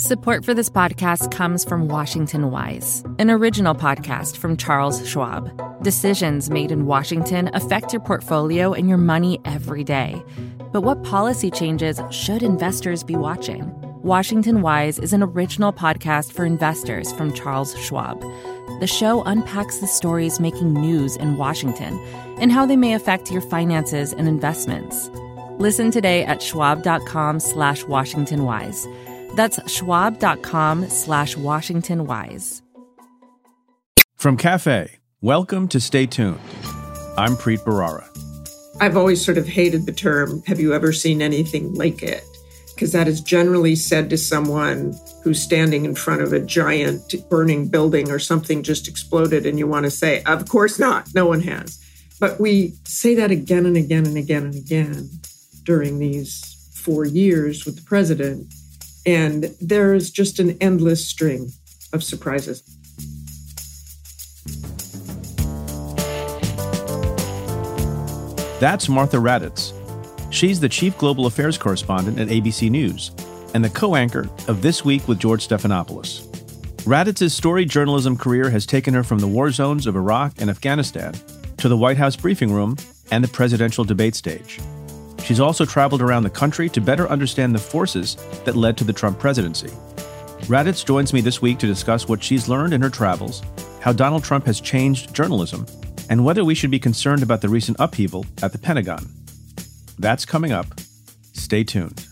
Support for this podcast comes from Washington Wise, an original podcast from Charles Schwab. Decisions made in Washington affect your portfolio and your money every day. But what policy changes should investors be watching? Washington Wise is an original podcast for investors from Charles Schwab. The show unpacks the stories making news in Washington and how they may affect your finances and investments. Listen today at schwab.com slash Washington Wise. That's schwab.com slash Washington Wise. From Cafe, welcome to Stay Tuned. I'm Preet Bharara. I've always sort of hated the term, have you ever seen anything like it? Because that is generally said to someone who's standing in front of a giant burning building or something just exploded, and you want to say, of course not, no one has. But we say that again and again and again and again during these four years with the president. And there's just an endless string of surprises. That's Martha Raddatz. She's the chief global affairs correspondent at ABC News and the co anchor of This Week with George Stephanopoulos. Raddatz's storied journalism career has taken her from the war zones of Iraq and Afghanistan to the White House briefing room and the presidential debate stage. She's also traveled around the country to better understand the forces that led to the Trump presidency. Raddatz joins me this week to discuss what she's learned in her travels, how Donald Trump has changed journalism, and whether we should be concerned about the recent upheaval at the Pentagon. That's coming up. Stay tuned.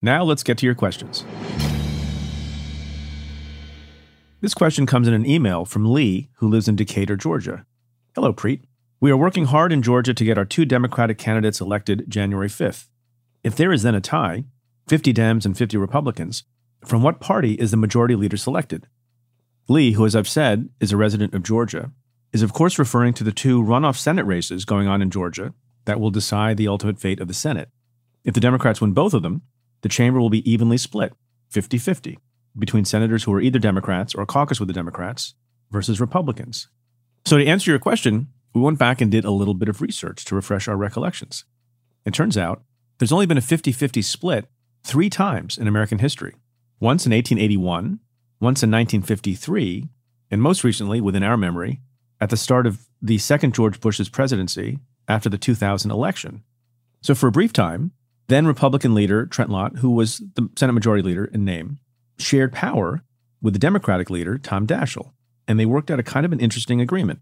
Now let's get to your questions. This question comes in an email from Lee, who lives in Decatur, Georgia. Hello, Preet. We are working hard in Georgia to get our two Democratic candidates elected January 5th. If there is then a tie, 50 Dems and 50 Republicans, from what party is the majority leader selected? Lee, who, as I've said, is a resident of Georgia, is of course referring to the two runoff Senate races going on in Georgia that will decide the ultimate fate of the Senate. If the Democrats win both of them, the chamber will be evenly split, 50 50 between senators who are either Democrats or caucus with the Democrats versus Republicans. So, to answer your question, we went back and did a little bit of research to refresh our recollections. It turns out there's only been a 50 50 split three times in American history once in 1881, once in 1953, and most recently, within our memory, at the start of the second George Bush's presidency after the 2000 election. So, for a brief time, then Republican leader Trent Lott, who was the Senate Majority Leader in name, shared power with the Democratic leader, Tom Daschle, and they worked out a kind of an interesting agreement.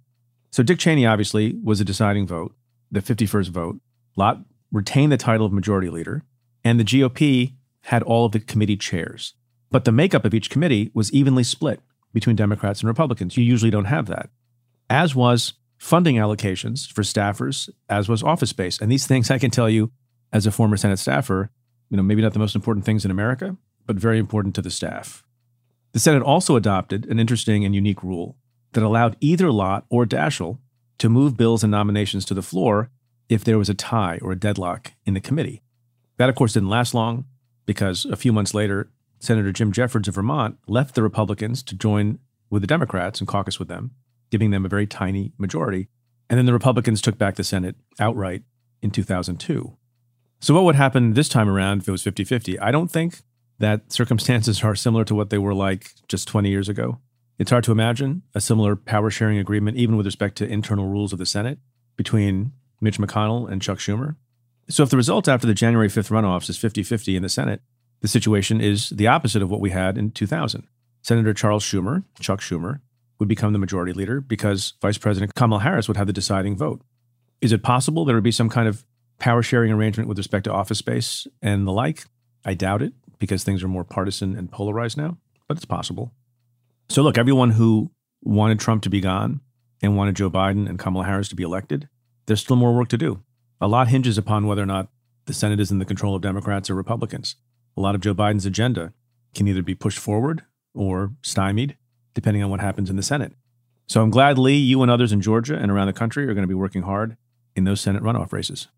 So Dick Cheney obviously was a deciding vote, the 51st vote. Lott retained the title of majority leader, and the GOP had all of the committee chairs. But the makeup of each committee was evenly split between Democrats and Republicans. You usually don't have that. As was funding allocations for staffers, as was office space. And these things I can tell you as a former Senate staffer, you know, maybe not the most important things in America, but very important to the staff. The Senate also adopted an interesting and unique rule that allowed either Lott or Daschle to move bills and nominations to the floor if there was a tie or a deadlock in the committee. That, of course, didn't last long because a few months later, Senator Jim Jeffords of Vermont left the Republicans to join with the Democrats and caucus with them, giving them a very tiny majority. And then the Republicans took back the Senate outright in 2002. So, what would happen this time around if it was 50 50? I don't think that circumstances are similar to what they were like just 20 years ago. It's hard to imagine a similar power sharing agreement, even with respect to internal rules of the Senate, between Mitch McConnell and Chuck Schumer. So, if the result after the January 5th runoffs is 50 50 in the Senate, the situation is the opposite of what we had in 2000. Senator Charles Schumer, Chuck Schumer, would become the majority leader because Vice President Kamala Harris would have the deciding vote. Is it possible there would be some kind of power sharing arrangement with respect to office space and the like? I doubt it because things are more partisan and polarized now, but it's possible. So, look, everyone who wanted Trump to be gone and wanted Joe Biden and Kamala Harris to be elected, there's still more work to do. A lot hinges upon whether or not the Senate is in the control of Democrats or Republicans. A lot of Joe Biden's agenda can either be pushed forward or stymied, depending on what happens in the Senate. So I'm glad, Lee, you and others in Georgia and around the country are going to be working hard in those Senate runoff races.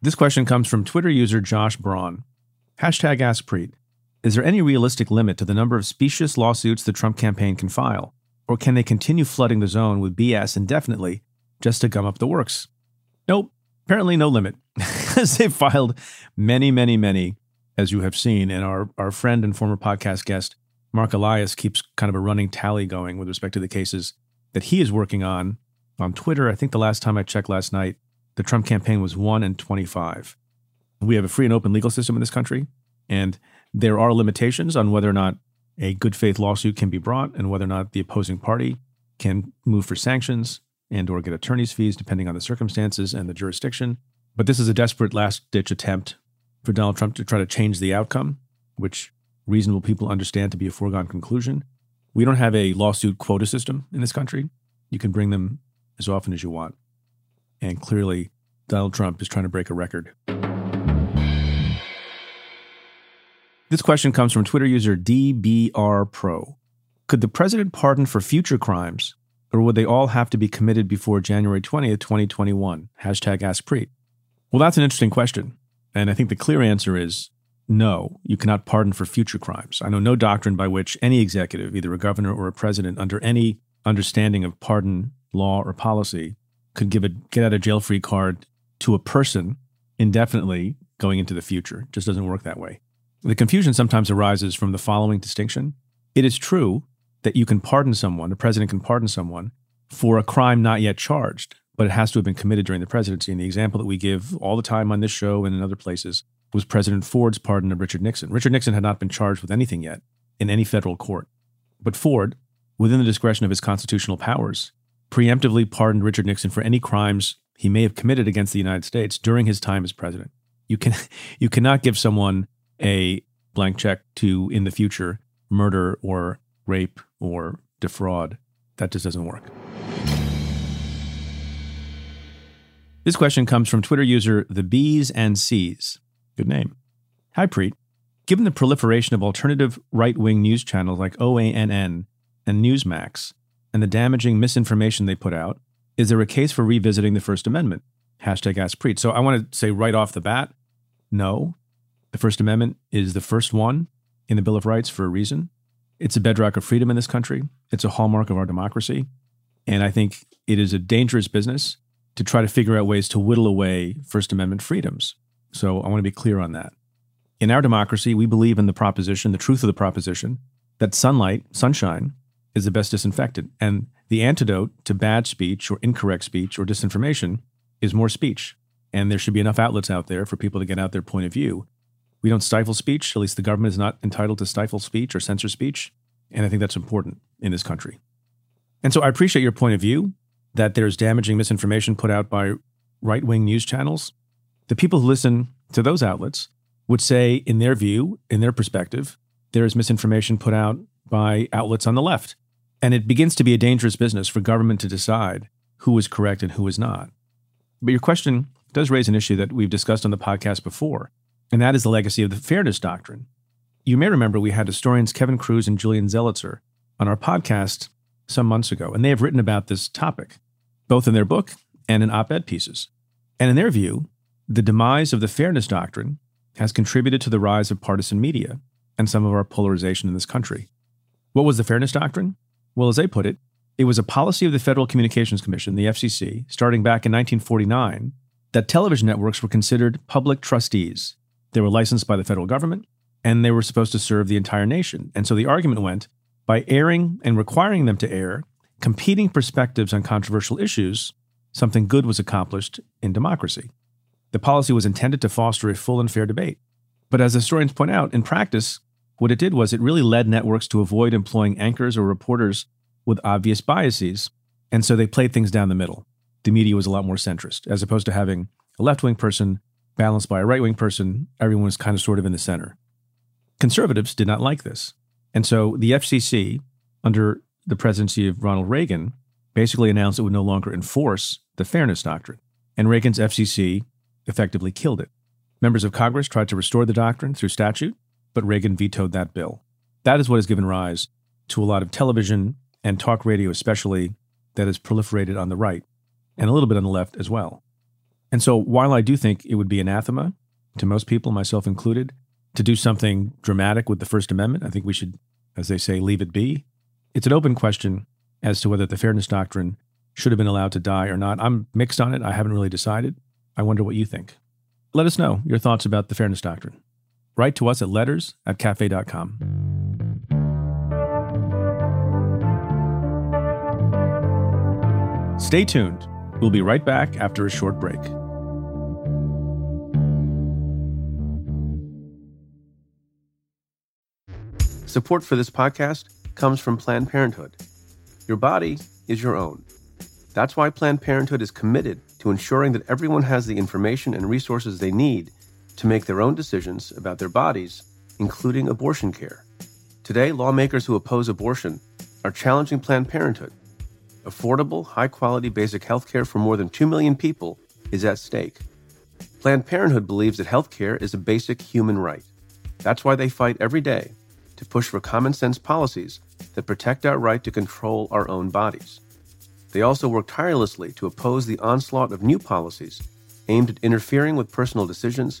This question comes from Twitter user Josh Braun. Hashtag AskPreet. Is there any realistic limit to the number of specious lawsuits the Trump campaign can file? Or can they continue flooding the zone with BS indefinitely just to gum up the works? Nope, apparently no limit, as they've filed many, many, many, as you have seen. And our, our friend and former podcast guest, Marc Elias, keeps kind of a running tally going with respect to the cases that he is working on on Twitter. I think the last time I checked last night, the Trump campaign was 1 and 25. We have a free and open legal system in this country, and there are limitations on whether or not a good faith lawsuit can be brought and whether or not the opposing party can move for sanctions and or get attorney's fees depending on the circumstances and the jurisdiction. But this is a desperate last ditch attempt for Donald Trump to try to change the outcome, which reasonable people understand to be a foregone conclusion. We don't have a lawsuit quota system in this country. You can bring them as often as you want. And clearly, Donald Trump is trying to break a record. This question comes from Twitter user DBR Pro. Could the president pardon for future crimes, or would they all have to be committed before January 20th, 2021? Hashtag AskPreet. Well, that's an interesting question. And I think the clear answer is no, you cannot pardon for future crimes. I know no doctrine by which any executive, either a governor or a president, under any understanding of pardon law or policy, could give a get out of jail free card to a person indefinitely going into the future. It just doesn't work that way. The confusion sometimes arises from the following distinction. It is true that you can pardon someone, the president can pardon someone for a crime not yet charged, but it has to have been committed during the presidency. And the example that we give all the time on this show and in other places was President Ford's pardon of Richard Nixon. Richard Nixon had not been charged with anything yet in any federal court. But Ford, within the discretion of his constitutional powers, preemptively pardoned Richard Nixon for any crimes he may have committed against the United States during his time as president. You can you cannot give someone a blank check to in the future murder or rape or defraud. That just doesn't work. This question comes from Twitter user the B's and C's. Good name. Hi, Preet. Given the proliferation of alternative right wing news channels like OANN and Newsmax and the damaging misinformation they put out, is there a case for revisiting the First Amendment? Hashtag Ask Preet. So I want to say right off the bat no, the First Amendment is the first one in the Bill of Rights for a reason. It's a bedrock of freedom in this country, it's a hallmark of our democracy. And I think it is a dangerous business to try to figure out ways to whittle away First Amendment freedoms. So I want to be clear on that. In our democracy, we believe in the proposition, the truth of the proposition, that sunlight, sunshine, is the best disinfectant. And the antidote to bad speech or incorrect speech or disinformation is more speech. And there should be enough outlets out there for people to get out their point of view we don't stifle speech. At least the government is not entitled to stifle speech or censor speech. And I think that's important in this country. And so I appreciate your point of view that there's damaging misinformation put out by right wing news channels. The people who listen to those outlets would say, in their view, in their perspective, there is misinformation put out by outlets on the left. And it begins to be a dangerous business for government to decide who is correct and who is not. But your question does raise an issue that we've discussed on the podcast before, and that is the legacy of the fairness doctrine. You may remember we had historians Kevin Kruse and Julian Zelizer on our podcast some months ago, and they have written about this topic, both in their book and in op ed pieces. And in their view, the demise of the fairness doctrine has contributed to the rise of partisan media and some of our polarization in this country. What was the fairness doctrine? Well, as they put it, it was a policy of the Federal Communications Commission, the FCC, starting back in 1949, that television networks were considered public trustees they were licensed by the federal government and they were supposed to serve the entire nation. And so the argument went by airing and requiring them to air competing perspectives on controversial issues, something good was accomplished in democracy. The policy was intended to foster a full and fair debate. But as historians point out, in practice, what it did was it really led networks to avoid employing anchors or reporters with obvious biases. And so they played things down the middle. The media was a lot more centrist, as opposed to having a left wing person balanced by a right wing person, everyone was kind of sort of in the center. Conservatives did not like this. And so the FCC, under the presidency of Ronald Reagan, basically announced it would no longer enforce the fairness doctrine. And Reagan's FCC effectively killed it. Members of Congress tried to restore the doctrine through statute, but Reagan vetoed that bill. That is what has given rise to a lot of television and talk radio, especially, that has proliferated on the right and a little bit on the left as well. And so, while I do think it would be anathema to most people, myself included, to do something dramatic with the First Amendment, I think we should, as they say, leave it be. It's an open question as to whether the fairness doctrine should have been allowed to die or not. I'm mixed on it. I haven't really decided. I wonder what you think. Let us know your thoughts about the fairness doctrine. Write to us at letters at cafe.com. Stay tuned. We'll be right back after a short break. Support for this podcast comes from Planned Parenthood. Your body is your own. That's why Planned Parenthood is committed to ensuring that everyone has the information and resources they need to make their own decisions about their bodies, including abortion care. Today, lawmakers who oppose abortion are challenging Planned Parenthood. Affordable, high quality basic health care for more than 2 million people is at stake. Planned Parenthood believes that health care is a basic human right. That's why they fight every day to push for common sense policies that protect our right to control our own bodies. They also work tirelessly to oppose the onslaught of new policies aimed at interfering with personal decisions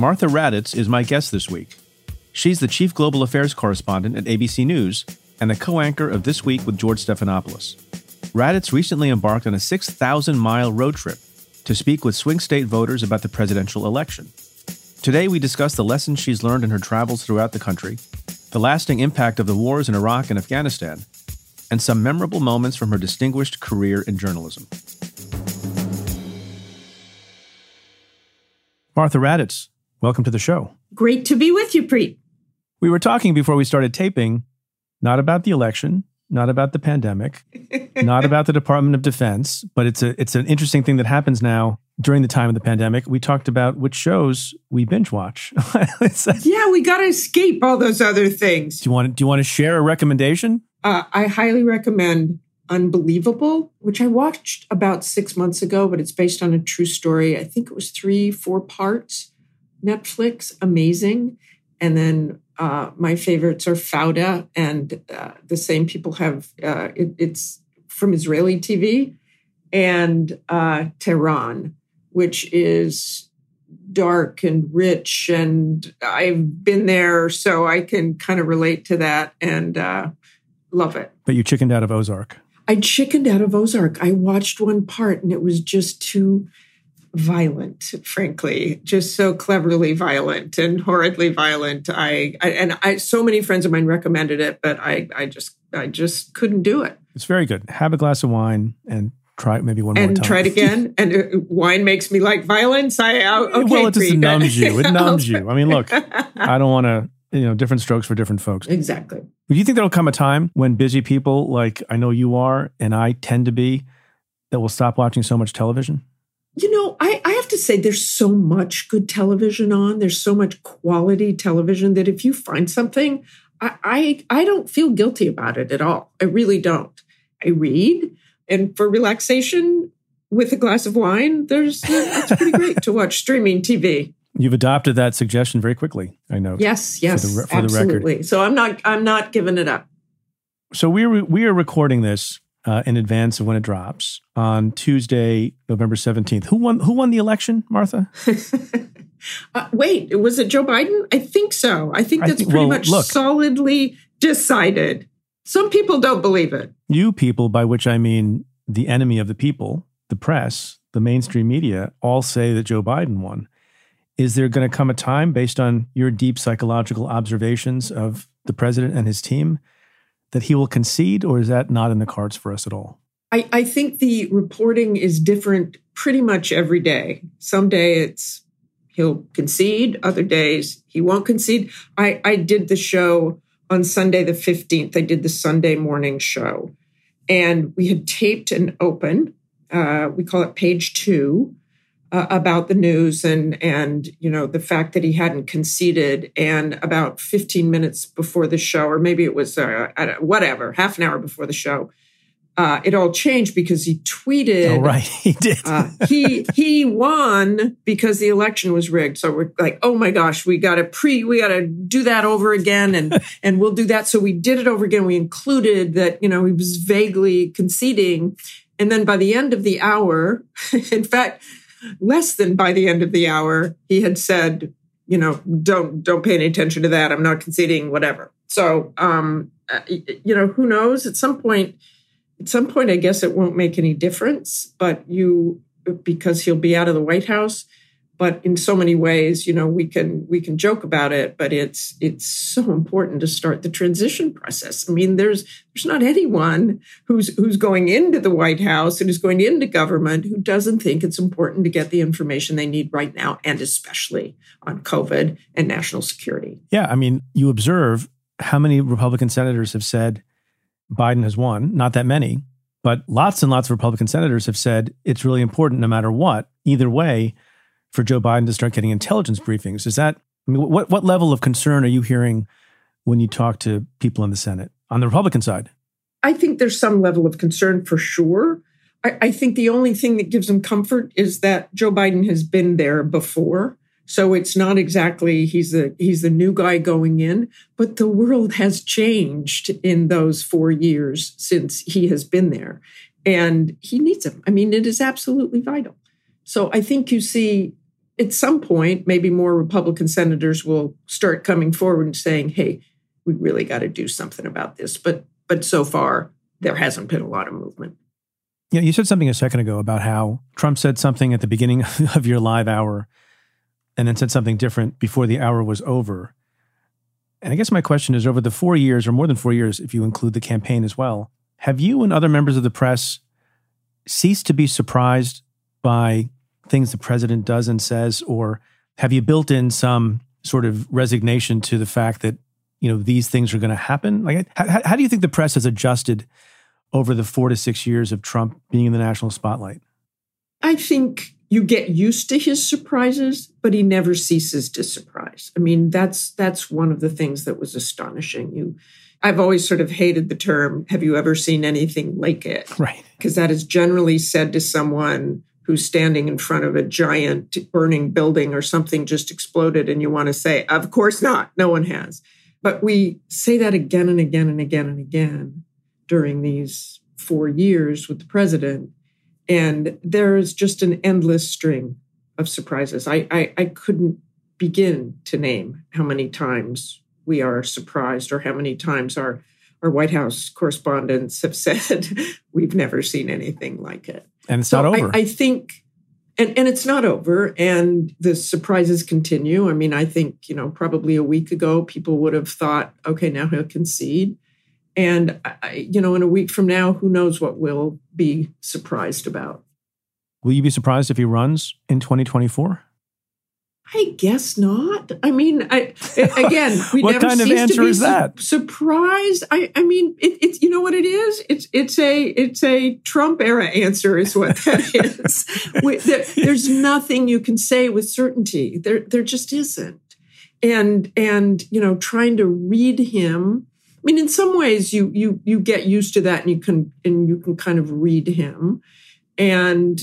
Martha Raddatz is my guest this week. She's the chief global affairs correspondent at ABC News and the co anchor of This Week with George Stephanopoulos. Raddatz recently embarked on a 6,000 mile road trip to speak with swing state voters about the presidential election. Today, we discuss the lessons she's learned in her travels throughout the country, the lasting impact of the wars in Iraq and Afghanistan, and some memorable moments from her distinguished career in journalism. Martha Raddatz, welcome to the show. Great to be with you, Preet. We were talking before we started taping, not about the election, not about the pandemic, not about the Department of Defense, but it's a it's an interesting thing that happens now during the time of the pandemic. We talked about which shows we binge watch. yeah, we got to escape all those other things. Do you want do you want to share a recommendation? Uh, I highly recommend Unbelievable, which I watched about six months ago, but it's based on a true story. I think it was three, four parts. Netflix, amazing. And then uh, my favorites are Fauda, and uh, the same people have uh, it, it's from Israeli TV, and uh, Tehran, which is dark and rich. And I've been there, so I can kind of relate to that and uh, love it. But you chickened out of Ozark. I chickened out of Ozark. I watched one part, and it was just too violent, frankly, just so cleverly violent and horridly violent. I, I, and I so many friends of mine recommended it, but I I just I just couldn't do it. It's very good. Have a glass of wine and try it maybe one and more time. And try it again. and uh, wine makes me like violence. I okay. Well, it just numbs you. It numbs you. I mean, look, I don't want to. You know, different strokes for different folks. Exactly. Do you think there'll come a time when busy people like I know you are and I tend to be that will stop watching so much television? You know, I, I have to say there's so much good television on. There's so much quality television that if you find something, I, I I don't feel guilty about it at all. I really don't. I read, and for relaxation with a glass of wine, there's uh, it's pretty great to watch streaming TV. You've adopted that suggestion very quickly. I know. Yes, yes, for the, for absolutely. So I'm not I'm not giving it up. So we're we are recording this uh, in advance of when it drops on Tuesday, November seventeenth. Who won? Who won the election, Martha? uh, wait, was it Joe Biden? I think so. I think that's I think, pretty well, much look, solidly decided. Some people don't believe it. You people, by which I mean the enemy of the people, the press, the mainstream media, all say that Joe Biden won. Is there going to come a time, based on your deep psychological observations of the president and his team, that he will concede, or is that not in the cards for us at all? I, I think the reporting is different pretty much every day. Some day it's he'll concede, other days he won't concede. I, I did the show on Sunday the 15th. I did the Sunday morning show. And we had taped an open. Uh, we call it page two. Uh, about the news and and you know the fact that he hadn't conceded and about 15 minutes before the show or maybe it was uh, whatever half an hour before the show uh, it all changed because he tweeted. Oh, right, he did. uh, he he won because the election was rigged. So we're like, oh my gosh, we got to pre, we got to do that over again, and and we'll do that. So we did it over again. We included that you know he was vaguely conceding, and then by the end of the hour, in fact, less than by the end of the hour, he had said, you know, don't don't pay any attention to that. I'm not conceding, whatever. So, um, uh, you know, who knows? At some point, at some point, I guess it won't make any difference. But you, because he'll be out of the White House, but in so many ways you know we can we can joke about it but it's it's so important to start the transition process. I mean there's there's not anyone who's who's going into the white house and who's going into government who doesn't think it's important to get the information they need right now and especially on covid and national security. Yeah i mean you observe how many republican senators have said biden has won not that many but lots and lots of republican senators have said it's really important no matter what. Either way for Joe Biden to start getting intelligence briefings. Is that I mean, what what level of concern are you hearing when you talk to people in the Senate on the Republican side? I think there's some level of concern for sure. I, I think the only thing that gives them comfort is that Joe Biden has been there before. So it's not exactly he's the he's the new guy going in, but the world has changed in those 4 years since he has been there and he needs him. I mean it is absolutely vital. So I think you see at some point, maybe more Republican senators will start coming forward and saying, hey, we really got to do something about this. But but so far, there hasn't been a lot of movement. Yeah, you said something a second ago about how Trump said something at the beginning of your live hour and then said something different before the hour was over. And I guess my question is over the four years, or more than four years, if you include the campaign as well, have you and other members of the press ceased to be surprised by things the president does and says, or have you built in some sort of resignation to the fact that you know these things are going to happen? Like, how, how do you think the press has adjusted over the four to six years of Trump being in the national spotlight? I think you get used to his surprises, but he never ceases to surprise. I mean, that's that's one of the things that was astonishing. You I've always sort of hated the term, have you ever seen anything like it? Right. Because that is generally said to someone who's standing in front of a giant burning building or something just exploded and you want to say, of course not, no one has. But we say that again and again and again and again during these four years with the president. And there is just an endless string of surprises. I, I, I couldn't begin to name how many times we are surprised or how many times our our White House correspondents have said we've never seen anything like it. And it's so not over. I, I think and, and it's not over and the surprises continue. I mean i think you know probably a week ago people would have thought okay now he'll concede. And I, you know in a week from now who knows what we'll be surprised about. Will you be surprised if he runs in 2024 I guess not. I mean, I again, we what never kind of answer is that? Surprised? I, I mean, it, it's you know what it is. It's it's a it's a Trump era answer is what that is. we, there, there's nothing you can say with certainty. There there just isn't. And and you know, trying to read him. I mean, in some ways, you you you get used to that, and you can and you can kind of read him. And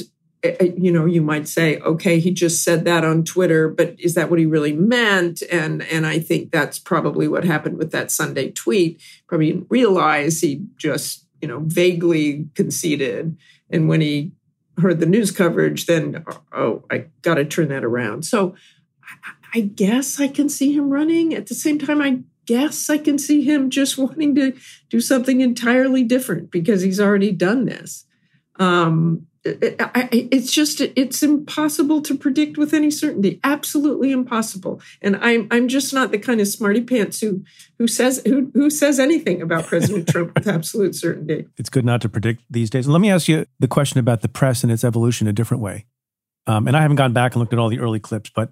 you know you might say okay he just said that on twitter but is that what he really meant? And and i think that's probably what happened with that sunday tweet. Probably didn't realize he just you know vaguely conceded. And when he heard the news coverage then oh i got to turn that around. So I guess i can see him running. At the same time i guess i can see him just wanting to do something entirely different because he's already done this. Um it's just it's impossible to predict with any certainty. Absolutely impossible. And i'm i'm just not the kind of smarty pants who who says who, who says anything about president trump with absolute certainty. It's good not to predict these days. And let me ask you the question about the press and its evolution a different way. Um, and i haven't gone back and looked at all the early clips but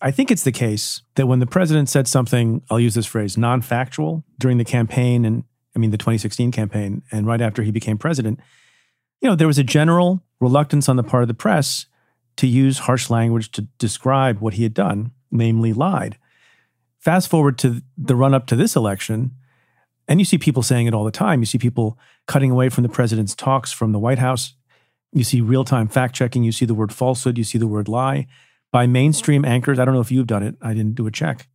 i think it's the case that when the president said something i'll use this phrase non-factual during the campaign and i mean the 2016 campaign and right after he became president you know, there was a general reluctance on the part of the press to use harsh language to describe what he had done, namely lied. Fast forward to the run up to this election, and you see people saying it all the time. You see people cutting away from the president's talks from the White House. You see real time fact checking. You see the word falsehood. You see the word lie by mainstream anchors. I don't know if you've done it. I didn't do a check.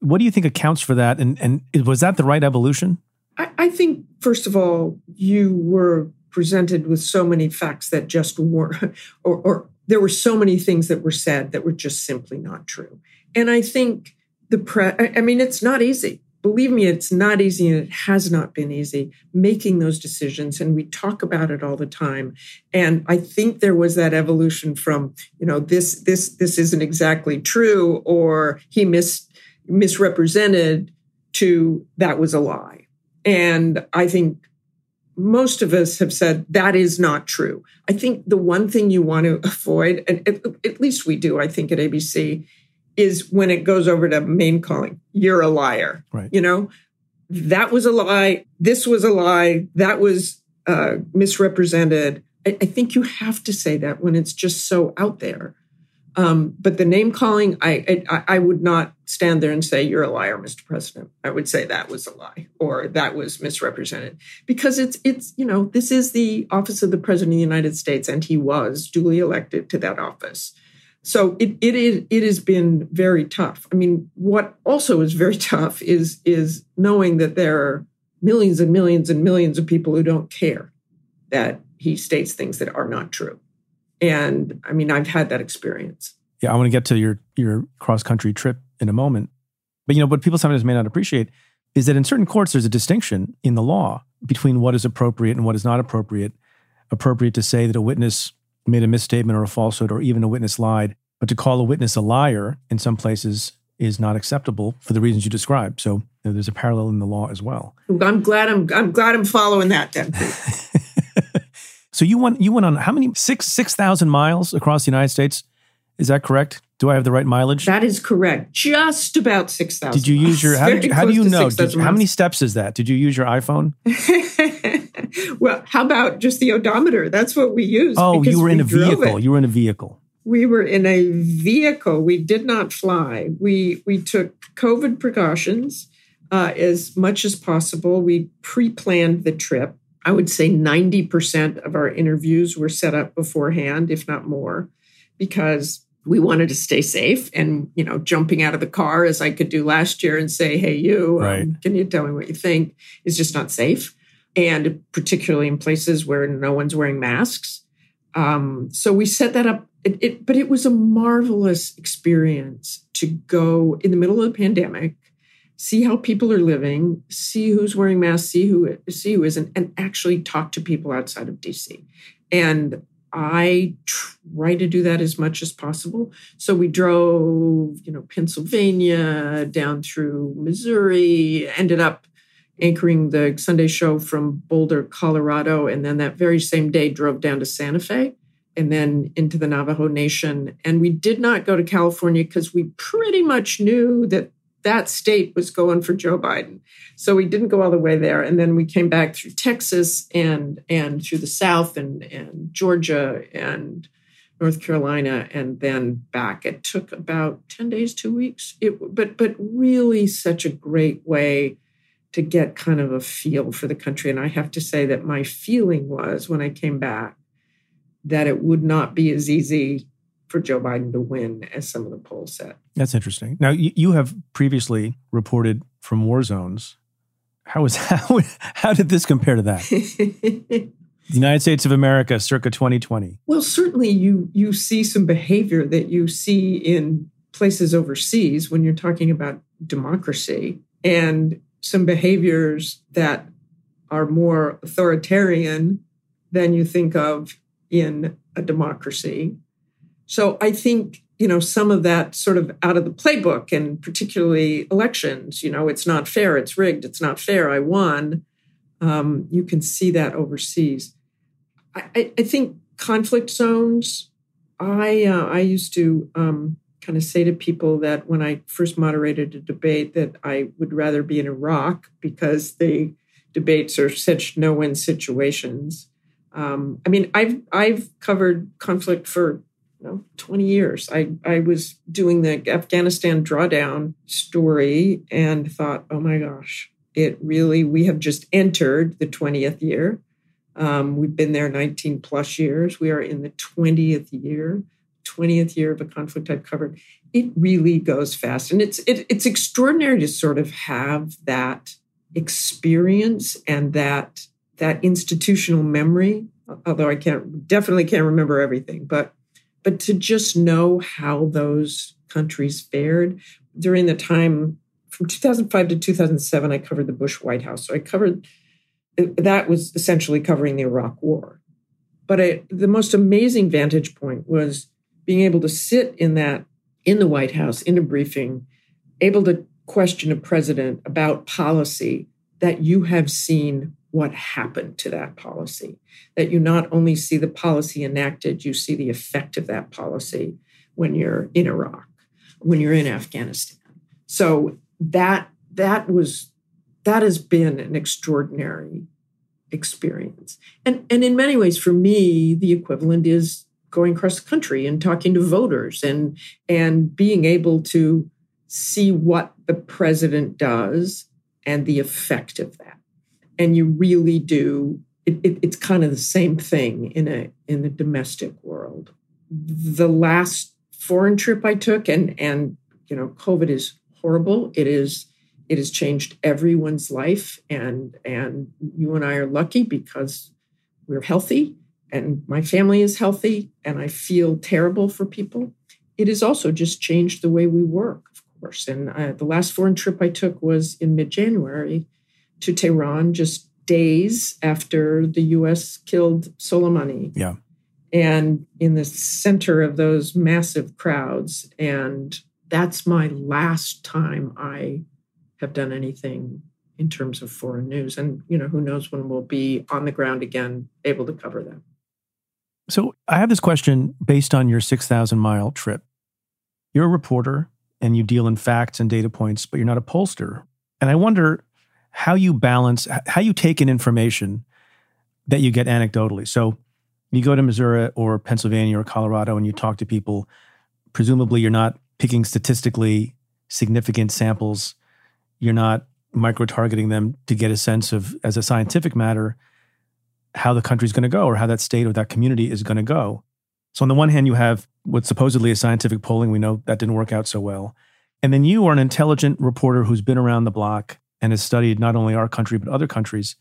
What do you think accounts for that? And, and was that the right evolution? I, I think, first of all, you were presented with so many facts that just weren't, or, or there were so many things that were said that were just simply not true. And I think the press, I mean, it's not easy believe me, it's not easy and it has not been easy making those decisions. And we talk about it all the time. And I think there was that evolution from, you know, this, this, this isn't exactly true or he mis, misrepresented to that was a lie. And I think most of us have said that is not true. I think the one thing you want to avoid, and at, at least we do, I think at ABC, is when it goes over to main calling. You're a liar. Right. You know, that was a lie. This was a lie. That was uh, misrepresented. I, I, think you have to say that when it's just so out there. Um, but the name calling, I, I, I would not stand there and say you're a liar, Mr. President. I would say that was a lie or that was misrepresented because it's it's you know this is the office of the President of the United States and he was duly elected to that office. So it, it is it has been very tough. I mean, what also is very tough is is knowing that there are millions and millions and millions of people who don't care that he states things that are not true. And I mean, I've had that experience. Yeah, I want to get to your your cross country trip in a moment. But you know, what people sometimes may not appreciate is that in certain courts there's a distinction in the law between what is appropriate and what is not appropriate. Appropriate to say that a witness made a misstatement or a falsehood or even a witness lied. But to call a witness a liar in some places is not acceptable for the reasons you described. So you know, there's a parallel in the law as well. I'm glad I'm I'm glad I'm following that then. so you went you went on how many six six thousand miles across the United States? Is that correct? Do I have the right mileage? That is correct. Just about six thousand. Did you use your? How, you, how do you know? 6, how many steps is that? Did you use your iPhone? well, how about just the odometer? That's what we used. Oh, you were in a vehicle. You were in a vehicle. We were in a vehicle. We did not fly. We we took COVID precautions uh, as much as possible. We pre-planned the trip. I would say ninety percent of our interviews were set up beforehand, if not more, because we wanted to stay safe and you know jumping out of the car as i could do last year and say hey you um, right. um, can you tell me what you think is just not safe and particularly in places where no one's wearing masks. Um, so we set that up. It, it, but it was a marvelous experience to go in the middle of the pandemic, see how people are living, see who's wearing masks, see who see who isn't, and actually talk to people outside of DC. And I try to do that as much as possible. So we drove, you know, Pennsylvania down through Missouri, ended up anchoring the Sunday show from Boulder, Colorado, and then that very same day drove down to Santa Fe and then into the Navajo Nation. And we did not go to California because we pretty much knew that that state was going for Joe Biden. So we didn't go all the way there. And then we came back through Texas and and through the South and, and Georgia and North Carolina and then back. It took about 10 days, two weeks. It, but but really such a great way to get kind of a feel for the country. And I have to say that my feeling was when I came back that it would not be as easy for Joe Biden to win as some of the polls said. That's interesting. Now, you, have previously reported from war zones. How is how, how did this compare to that? the United States of America, circa 2020. Well, certainly you you see some behavior that you see in places overseas when you're talking about democracy, and some behaviors that are more authoritarian than you think of in a democracy. So I think, you know, some of that sort of out of the playbook and particularly elections, you know, it's not fair, it's rigged, it's not fair, I won. Um, you can see that overseas. I, I, think conflict zones, I, uh, I used to um, kind of say to people that when I first moderated a debate that I would rather be in Iraq because the debates are such no-win situations. Um, I mean, I've I've covered conflict for you know, 20 years. I, I was doing the Afghanistan drawdown story and thought, oh my gosh, it really, we have just entered the 20th year. Um, we've been there 19 plus years. We are in the 20th year, 20th year of a conflict I've covered. It really goes fast. And it's, it, it's extraordinary to sort of have that experience and that, that institutional memory, although I can't, definitely can't remember everything, but, but to just know how those countries fared during the time from 2005 to 2007, I covered the Bush White House. So I covered that was essentially covering the Iraq War. But I, the most amazing vantage point was being able to sit in that in the White House in a briefing, able to question a president about policy that you have seen what happened to that policy. That you not only see the policy enacted, you see the effect of that policy when you're in Iraq, when you're in Afghanistan. So that that was that has been an extraordinary experience. And and in many ways for me the equivalent is going across the country and talking to voters and and being able to see what the president does and the effect of that. And you really do it, it, it's kind of the same thing in a in the domestic world. The last foreign trip I took and and you know COVID is horrible. It is it has changed everyone's life and and you and I are lucky because we're healthy and my family is healthy and I feel terrible for people. It has also just changed the way we work, of course. And uh, the last foreign trip I took was in mid-January to Tehran just days after the US killed Soleimani. Yeah. And in the center of those massive crowds and that's my last time I have done anything in terms of foreign news. And, you know, who knows when we'll be on the ground again, able to cover that. So I have this question based on your 6,000 mile trip. You're a reporter and you deal in facts and data points, but you're not a pollster. And I wonder how you balance, how you take in information that you get anecdotally. So you go to Missouri or Pennsylvania or Colorado and you talk to people. Presumably, you're not picking statistically significant samples. You're not micro targeting them to get a sense of, as a scientific matter, how the country's going to go or how that state or that community is going to go. So, on the one hand, you have what's supposedly a scientific polling. We know that didn't work out so well. And then you are an intelligent reporter who's been around the block and has studied not only our country, but other countries.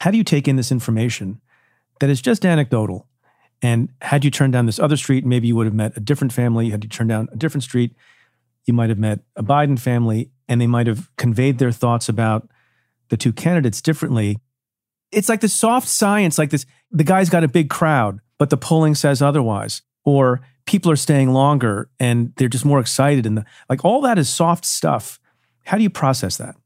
How do you take in this information that is just anecdotal and had you turned down this other street, maybe you would have met a different family. Had you turned down a different street, you might have met a Biden family, and they might have conveyed their thoughts about the two candidates differently. It's like the soft science, like this the guy's got a big crowd, but the polling says otherwise. Or people are staying longer and they're just more excited. And the, like all that is soft stuff. How do you process that?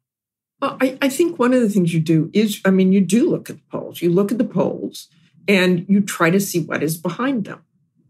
Well, I, I think one of the things you do is, I mean, you do look at the polls. You look at the polls and you try to see what is behind them.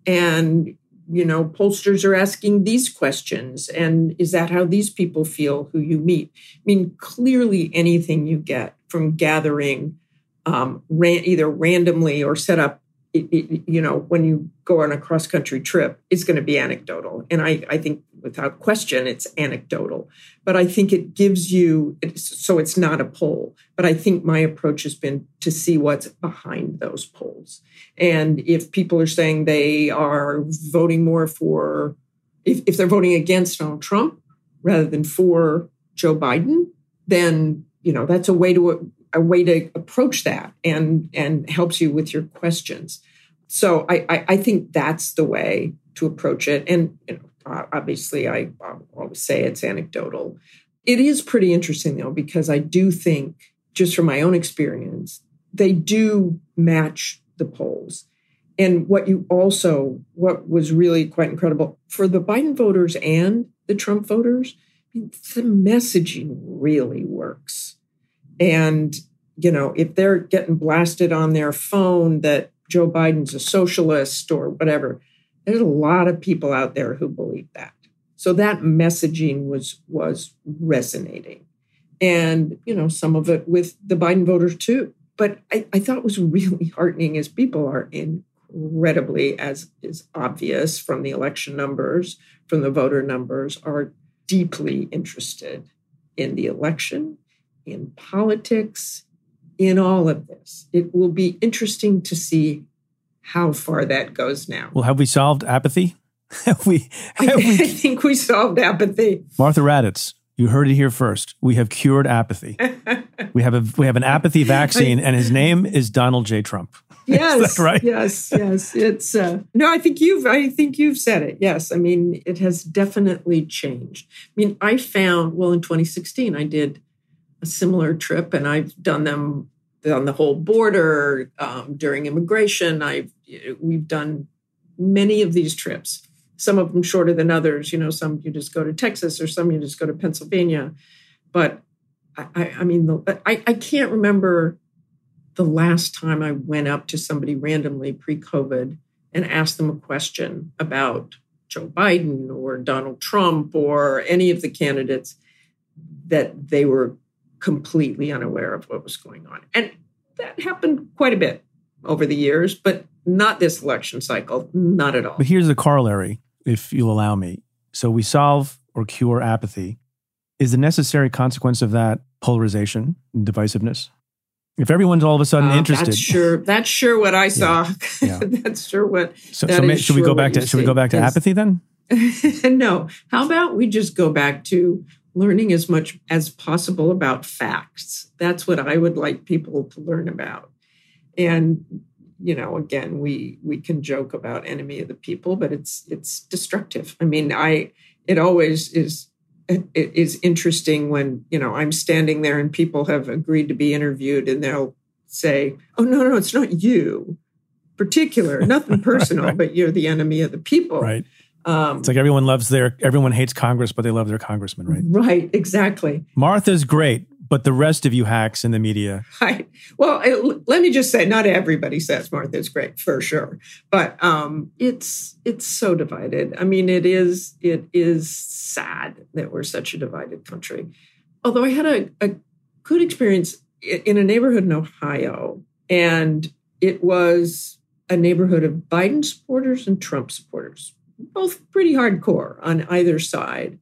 And, you know, pollsters are asking these questions. And is that how these people feel who you meet? I mean, clearly anything you get from gathering um, ran, either randomly or set up it, it, you know, when you go on a cross country trip, it's going to be anecdotal. And I, I think without question, it's anecdotal. But I think it gives you, so it's not a poll. But I think my approach has been to see what's behind those polls. And if people are saying they are voting more for, if, if they're voting against Donald Trump rather than for Joe Biden, then, you know, that's a way to a way to approach that and and helps you with your questions. So I I, I think that's the way to approach it. And you know, obviously, I, I always say it's anecdotal. It is pretty interesting though because I do think, just from my own experience, they do match the polls. And what you also, what was really quite incredible for the Biden voters and the Trump voters, the messaging really works. And, you know, if they're getting blasted on their phone that Joe Biden's a socialist or whatever, there's a lot of people out there who believe that. So that messaging was was resonating. And, you know, some of it with the Biden voters too. But I, I thought was really heartening as people are incredibly, as is obvious from the election numbers, from the voter numbers, are deeply interested in the election, in politics, in all of this. It will be interesting to see how far that goes now. Well, have we solved apathy? have we? Have I, we... I think we solved apathy. Martha Raddatz, you heard it here first. We have cured apathy. we have a we have an apathy vaccine, and his name is Donald J. Trump. Yes, right. Yes, yes. It's uh, no. I think you've. I think you've said it. Yes. I mean, it has definitely changed. I mean, I found well in 2016, I did similar trip, and I've done them on the whole border um, during immigration. I've we've done many of these trips some of them shorter than others. You know, some you just go to Texas or some you just go to Pennsylvania. But I, I mean, the, I, I can't remember the last time I went up to somebody randomly pre COVID and asked them a question about Joe Biden or Donald Trump or any of the candidates that they were completely unaware of what was going on. And that happened quite a bit over the years, but not this election cycle, not at all. But here's the corollary if you'll allow me. So we solve or cure apathy. Is the necessary consequence of that polarization and divisiveness? If everyone's all of a sudden uh, interested, that's sure. That's sure what I saw. Yeah. yeah. that's sure what. So, so may, should sure we go back to should we go back to apathy then? no. How about we just go back to learning as much as possible about facts? That's what I would like people to learn about. And you know again we we can joke about enemy of the people but it's it's destructive i mean i it always is it is interesting when you know i'm standing there and people have agreed to be interviewed and they'll say oh no no it's not you particular nothing personal right. but you're the enemy of the people right um, it's like everyone loves their everyone hates congress but they love their congressman right right exactly martha's great but the rest of you hacks in the media. Right. Well, it, let me just say, not everybody says Martha's great for sure, but um, it's it's so divided. I mean, it is it is sad that we're such a divided country. Although I had a, a good experience in a neighborhood in Ohio, and it was a neighborhood of Biden supporters and Trump supporters, both pretty hardcore on either side.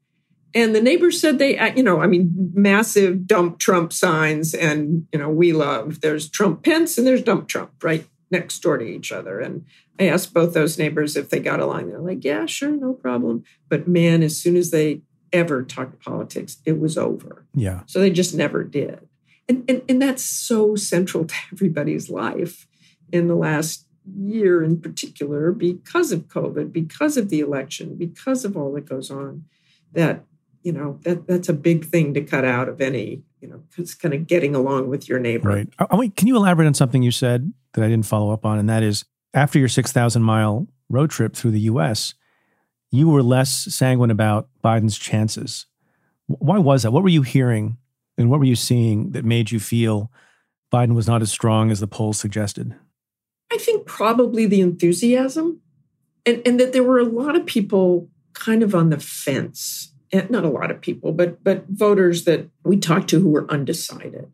And the neighbors said they, uh, you know, I mean, massive dump Trump signs and, you know, we love, there's Trump Pence and there's dump Trump right next door to each other. And I asked both those neighbors if they got along. They're like, yeah, sure, no problem. But man, as soon as they ever talked politics, it was over. Yeah. So they just never did. And, and, and that's so central to everybody's life in the last year in particular because of COVID, because of the election, because of all that goes on, that you know that that's a big thing to cut out of any you know it's kind of getting along with your neighbor. Right. Uh, oh, I mean, can you elaborate on something you said that i didn't follow up on and that is after your 6000 mile road trip through the us you were less sanguine about biden's chances. Why was that? What were you hearing and what were you seeing that made you feel biden was not as strong as the polls suggested i think probably the enthusiasm and, and that there were a lot of people kind of on the fence And not a lot of people, but but voters that we talked to who were undecided.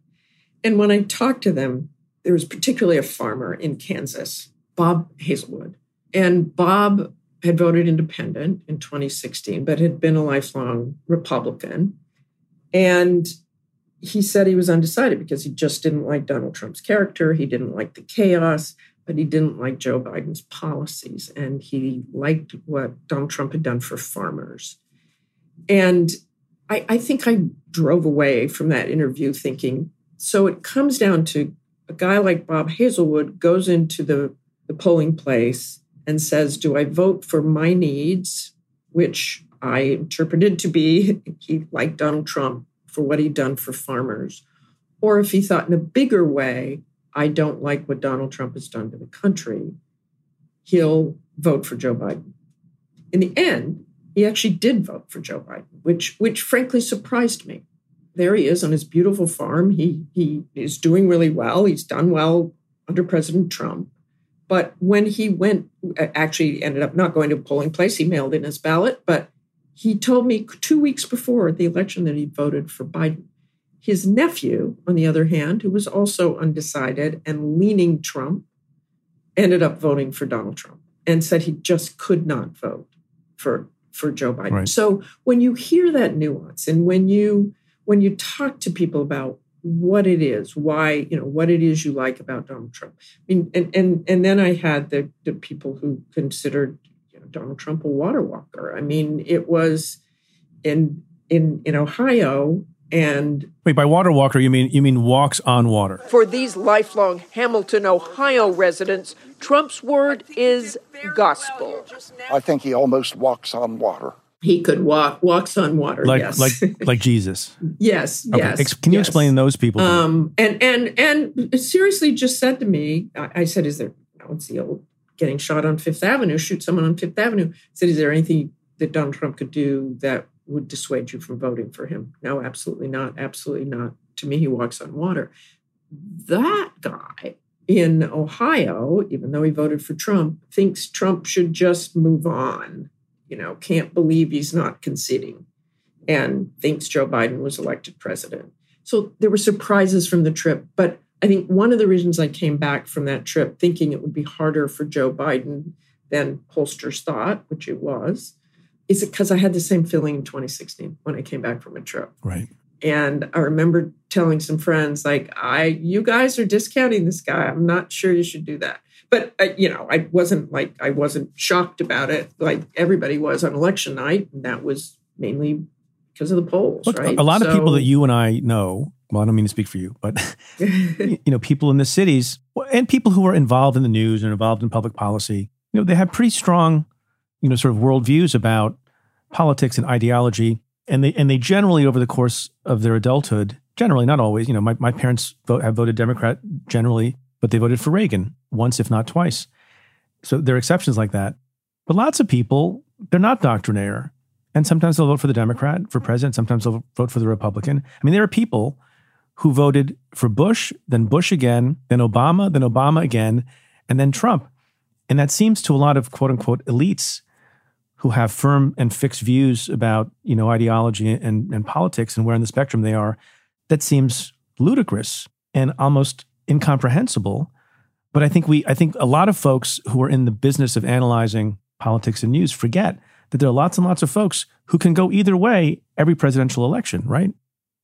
And when I talked to them, there was particularly a farmer in Kansas, Bob Hazelwood. And Bob had voted independent in 2016, but had been a lifelong Republican. And he said he was undecided because he just didn't like Donald Trump's character. He didn't like the chaos, but he didn't like Joe Biden's policies. And he liked what Donald Trump had done for farmers. And I, I think I drove away from that interview thinking, so it comes down to a guy like Bob Hazelwood goes into the, the polling place and says, Do I vote for my needs, which I interpreted to be he liked Donald Trump for what he'd done for farmers, or if he thought in a bigger way, I don't like what Donald Trump has done to the country, he'll vote for Joe Biden. In the end, he actually did vote for Joe Biden, which which frankly surprised me. There he is on his beautiful farm. He he is doing really well. He's done well under President Trump. But when he went, actually ended up not going to a polling place, he mailed in his ballot. But he told me two weeks before the election that he voted for Biden. His nephew, on the other hand, who was also undecided and leaning Trump, ended up voting for Donald Trump and said he just could not vote for for Joe Biden. Right. So when you hear that nuance and when you when you talk to people about what it is, why, you know, what it is you like about Donald Trump. I mean, and and and then I had the the people who considered you know, Donald Trump a water walker. I mean, it was in in in Ohio and wait by water walker you mean you mean walks on water for these lifelong hamilton ohio residents trump's word is gospel i think he almost walks on water he could walk walks on water like yes. like like jesus yes okay. yes can you yes. explain those people um and and and seriously just said to me i, I said is there no it's the old getting shot on fifth avenue shoot someone on fifth avenue I said is there anything that donald trump could do that would dissuade you from voting for him no absolutely not absolutely not to me he walks on water that guy in ohio even though he voted for trump thinks trump should just move on you know, can't believe he's not conceding and thinks Joe Biden was elected president. So there were surprises from the trip. But I think one of the reasons I came back from that trip thinking it would be harder for Joe Biden than pollsters thought, which it was, is it because I had the same feeling in 2016 when I came back from a trip. Right. And I remember telling some friends, like, I, you guys are discounting this guy. I'm not sure you should do that but uh, you know, I wasn't like I wasn't shocked about it like everybody was on election night, and that was mainly because of the polls. Look, right? A lot so, of people that you and I know. Well, I don't mean to speak for you, but you know, people in the cities and people who are involved in the news and involved in public policy. You know, they have pretty strong, you know, sort of worldviews about politics and ideology, and they and they generally over the course of their adulthood, generally not always. You know, my my parents vote, have voted Democrat generally but they voted for Reagan once, if not twice. So there are exceptions like that. But lots of people, they're not doctrinaire. And sometimes they'll vote for the Democrat for president, sometimes they'll vote for the Republican. I mean, there are people who voted for Bush, then Bush again, then Obama, then Obama again, and then Trump. And that seems to a lot of quote unquote elites who have firm and fixed views about, you know, ideology and, and politics and where in the spectrum they are, that seems ludicrous and almost incomprehensible. But I think we, I think a lot of folks who are in the business of analyzing politics and news forget that there are lots and lots of folks who can go either way every presidential election, right?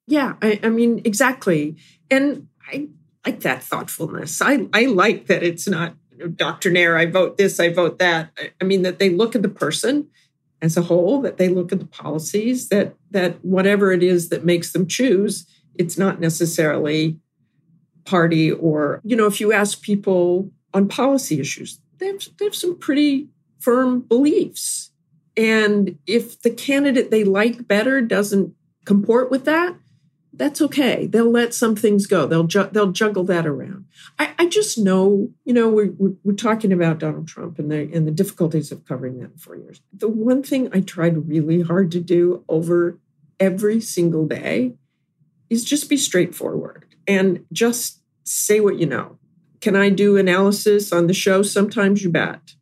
Yeah, I, I mean exactly, and I like that thoughtfulness. I I like that it's not doctrinaire. I vote this, I vote that. I, mean that they look at the person as a whole, that they look at the policies, that that whatever it is that makes them choose, it's not necessarily party or you know if you ask people on policy issues they have, they have some pretty firm beliefs and if the candidate they like better doesn't comport with that that's okay they'll let some things go they'll ju- they'll juggle that around I, I just know you know we're, we're, we're talking about donald trump and the and the difficulties of covering that in four years the one thing i tried really hard to do over every single day is just be straightforward and just say what you know. Can I do analysis on the show? Sometimes you bet.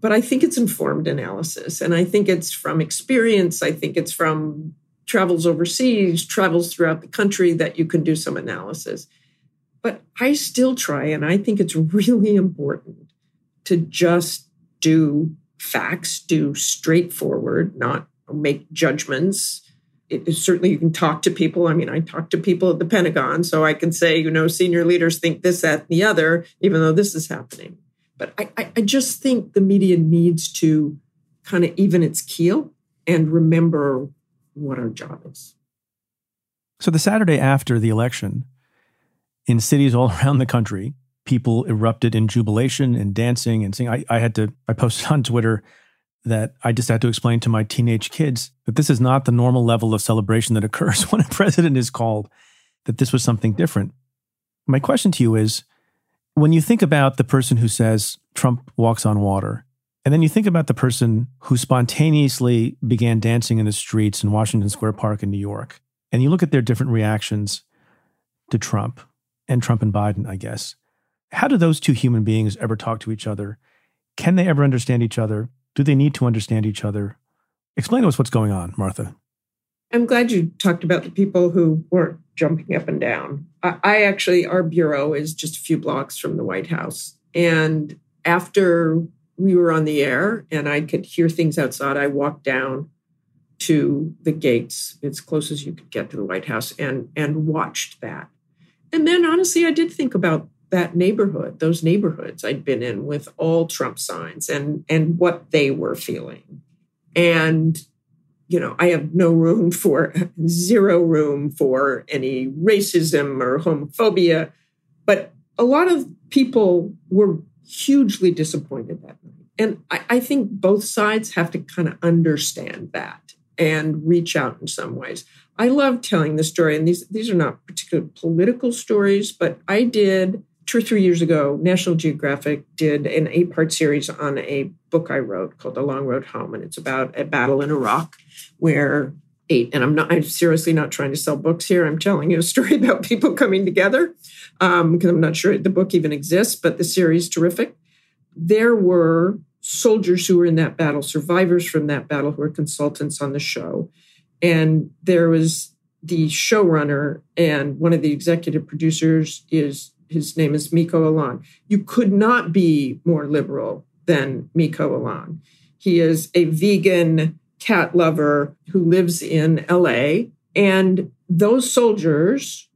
But I think it's informed analysis. And I think it's from experience. I think it's from travels overseas, travels throughout the country that you can do some analysis. But I still try, and I think it's really important to just do facts, do straightforward, not make judgments it, certainly you can talk to people. I mean, I talk to people at the Pentagon, so I can say, you know, senior leaders think this, that, and the other, even though this is happening. But I, I just think the media needs to kind of even its keel and remember what our job is. So the Saturday after the election, in cities all around the country, people erupted in jubilation and dancing and singing. I, I had to, I posted on Twitter that I just had to explain to my teenage kids that this is not the normal level of celebration that occurs when a president is called, that this was something different. My question to you is when you think about the person who says Trump walks on water, and then you think about the person who spontaneously began dancing in the streets in Washington Square mm. Park in New York, and you look at their different reactions to Trump and Trump and Biden, I guess. How do those two human beings ever talk to each other? Can they ever understand each other? Do they need to understand each other? Explain to us what's going on, Martha. I'm glad you talked about the people who weren't jumping up and down. I, I actually, our bureau is just a few blocks from the White House. And after we were on the air and I could hear things outside, I walked down to the gates, as close as you could get to the White House, and and watched that. And then honestly, I did think about that neighborhood, those neighborhoods I'd been in with all Trump signs and and what they were feeling. And you know, I have no room for zero room for any racism or homophobia, but a lot of people were hugely disappointed that night. And I, I think both sides have to kind of understand that and reach out in some ways. I love telling the story, and these these are not particular political stories, but I did two or three years ago. National Geographic did an eight part series on a book I wrote called The Long Road Home, and it's about a battle in Iraq where eight. And I'm not. I'm seriously not trying to sell books here. I'm telling you a story about people coming together because um, I'm not sure the book even exists, but the series terrific. There were soldiers who were in that battle, survivors from that battle who were consultants on the show. And there was the showrunner and one of the executive producers is his name is Mikko Alanne. You could not be more liberal than Mikko Alanne. He is a vegan cat lover who lives in LA. And those soldiers,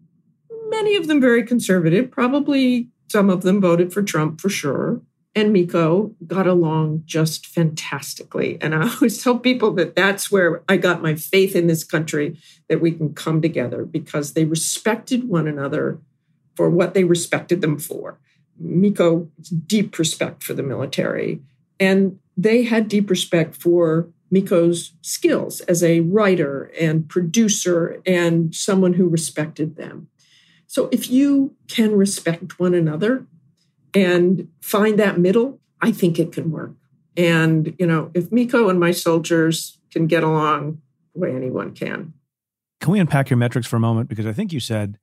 many of them very conservative, probably some of them voted for Trump for sure, and Mikko got along just fantastically. And I always tell people that that's where I got my faith in this country that we can come together because they respected one another for what they respected them for. Mikko, deep respect for the military. And they had deep respect for Mikko's skills as a writer and producer and someone who respected them. So if you can respect one another, and find that middle, I think it can work. And, you know, if Miko and my soldiers can get along the way anyone can. Can we unpack your metrics for a moment? Because I think you said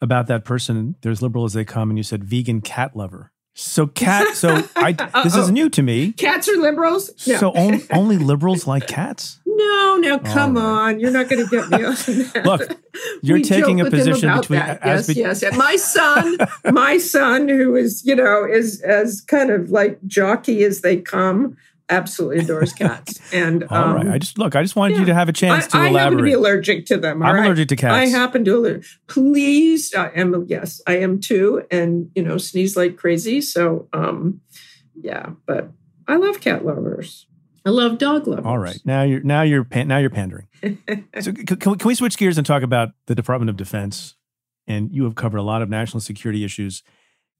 about that person, they're as liberal as they come, and you said vegan cat lover. So cat, so I this is new to me. Cats are liberals. No. So on, only liberals like cats. No, now oh, come right. on. You're not going to get me on that. Look, you're we taking a position between yes, be- yes. And my son, my son, who is you know is as kind of like jockey as they come, absolutely adores cats. And all um, right, I just look. I just wanted yeah, you to have a chance to I, elaborate. I happen to be allergic to them. I'm right? allergic to cats. I happen to allergic. Please, I am. Yes, I am too. And you know, sneeze like crazy. So, um, yeah. But I love cat lovers. I love dog lovers. All right, now you're now you're now you're pandering. so can, can, we, can we switch gears and talk about the Department of Defense? And you have covered a lot of national security issues.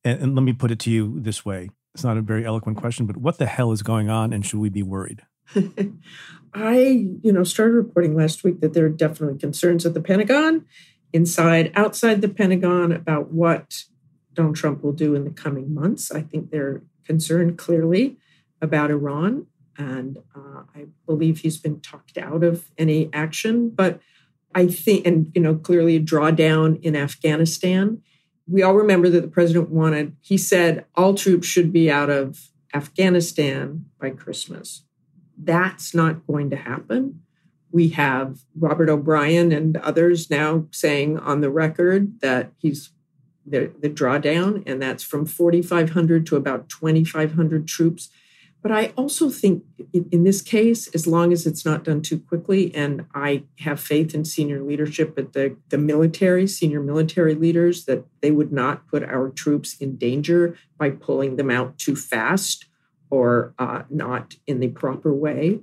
And, and let me put it to you this way: It's not a very eloquent question, but what the hell is going on, and should we be worried? I, you know, started reporting last week that there are definitely concerns at the Pentagon, inside, outside the Pentagon, about what Donald Trump will do in the coming months. I think they're concerned clearly about Iran and uh, I believe he's been talked out of any action. But I think, and you know, clearly a drawdown in Afghanistan. We all remember that the president wanted. He said all troops should be out of Afghanistan by Christmas. That's not going to happen. We have Robert O'Brien and others now saying on the record that he's the, the drawdown, and that's from 4,500 to about 2,500 troops but I also think in this case, as long as it's not done too quickly, and I have faith in senior leadership at the, the military, senior military leaders, that they would not put our troops in danger by pulling them out too fast or uh, not in the proper way.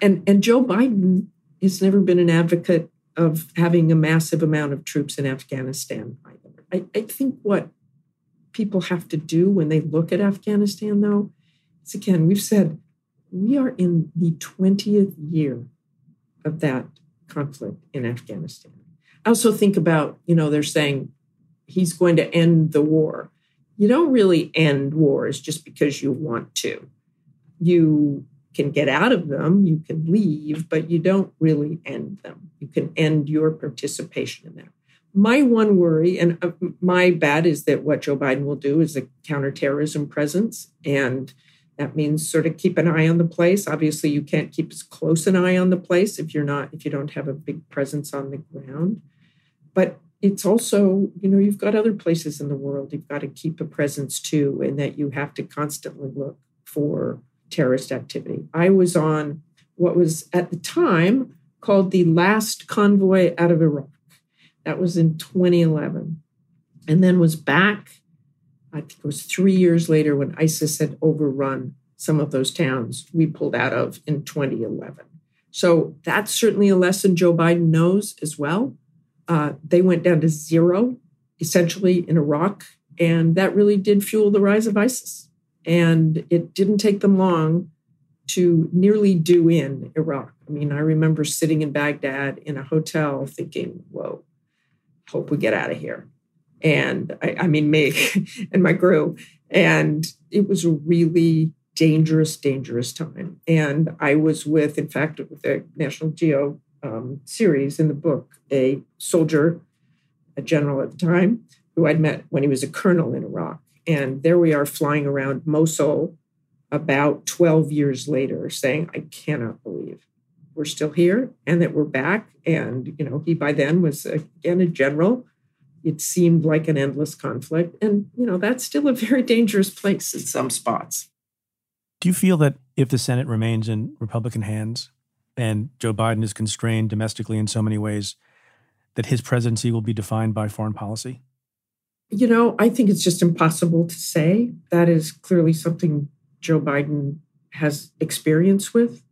And, and Joe Biden has never been an advocate of having a massive amount of troops in Afghanistan either. I, I think what people have to do when they look at Afghanistan, though, so again, we've said we are in the 20th year of that conflict in Afghanistan. I also think about, you know, they're saying he's going to end the war. You don't really end wars just because you want to. You can get out of them, you can leave, but you don't really end them. You can end your participation in them. My one worry and uh, my bad is that what Joe Biden will do is a counterterrorism presence and that means sort of keep an eye on the place. Obviously, you can't keep as close an eye on the place if you're not if you don't have a big presence on the ground. But it's also, you know, you've got other places in the world you've got to keep a presence too, and that you have to constantly look for terrorist activity. I was on what was at the time called the last convoy out of Iraq. That was in 2011. And then was back, I think it was three years later when ISIS had overrun some of those towns we pulled out of in 2011. So that's certainly a lesson Joe Biden knows as well. Uh, they went down to zero essentially in Iraq, and that really did fuel the rise of ISIS. And it didn't take them long to nearly do in Iraq. I mean, I remember sitting in Baghdad in a hotel thinking, whoa, hope we get out of here. And I, I mean, me and my crew. And it was a really dangerous, dangerous time. And I was with, in fact, with the National Geo um, series in the book, a soldier, a general at the time, who I'd met when he was a colonel in Iraq. And there we are flying around Mosul about 12 years later saying, I cannot believe we're still here and that we're back. And, you know, he by then was again a general. It seemed like an endless conflict. And, you know, that's still a very dangerous place in some spots. Do you feel that if the Senate remains in Republican hands and Joe Biden is constrained domestically in so many ways, that his presidency will be defined by foreign policy? You know, I think it's just impossible to say. That is clearly something Joe Biden has experience with.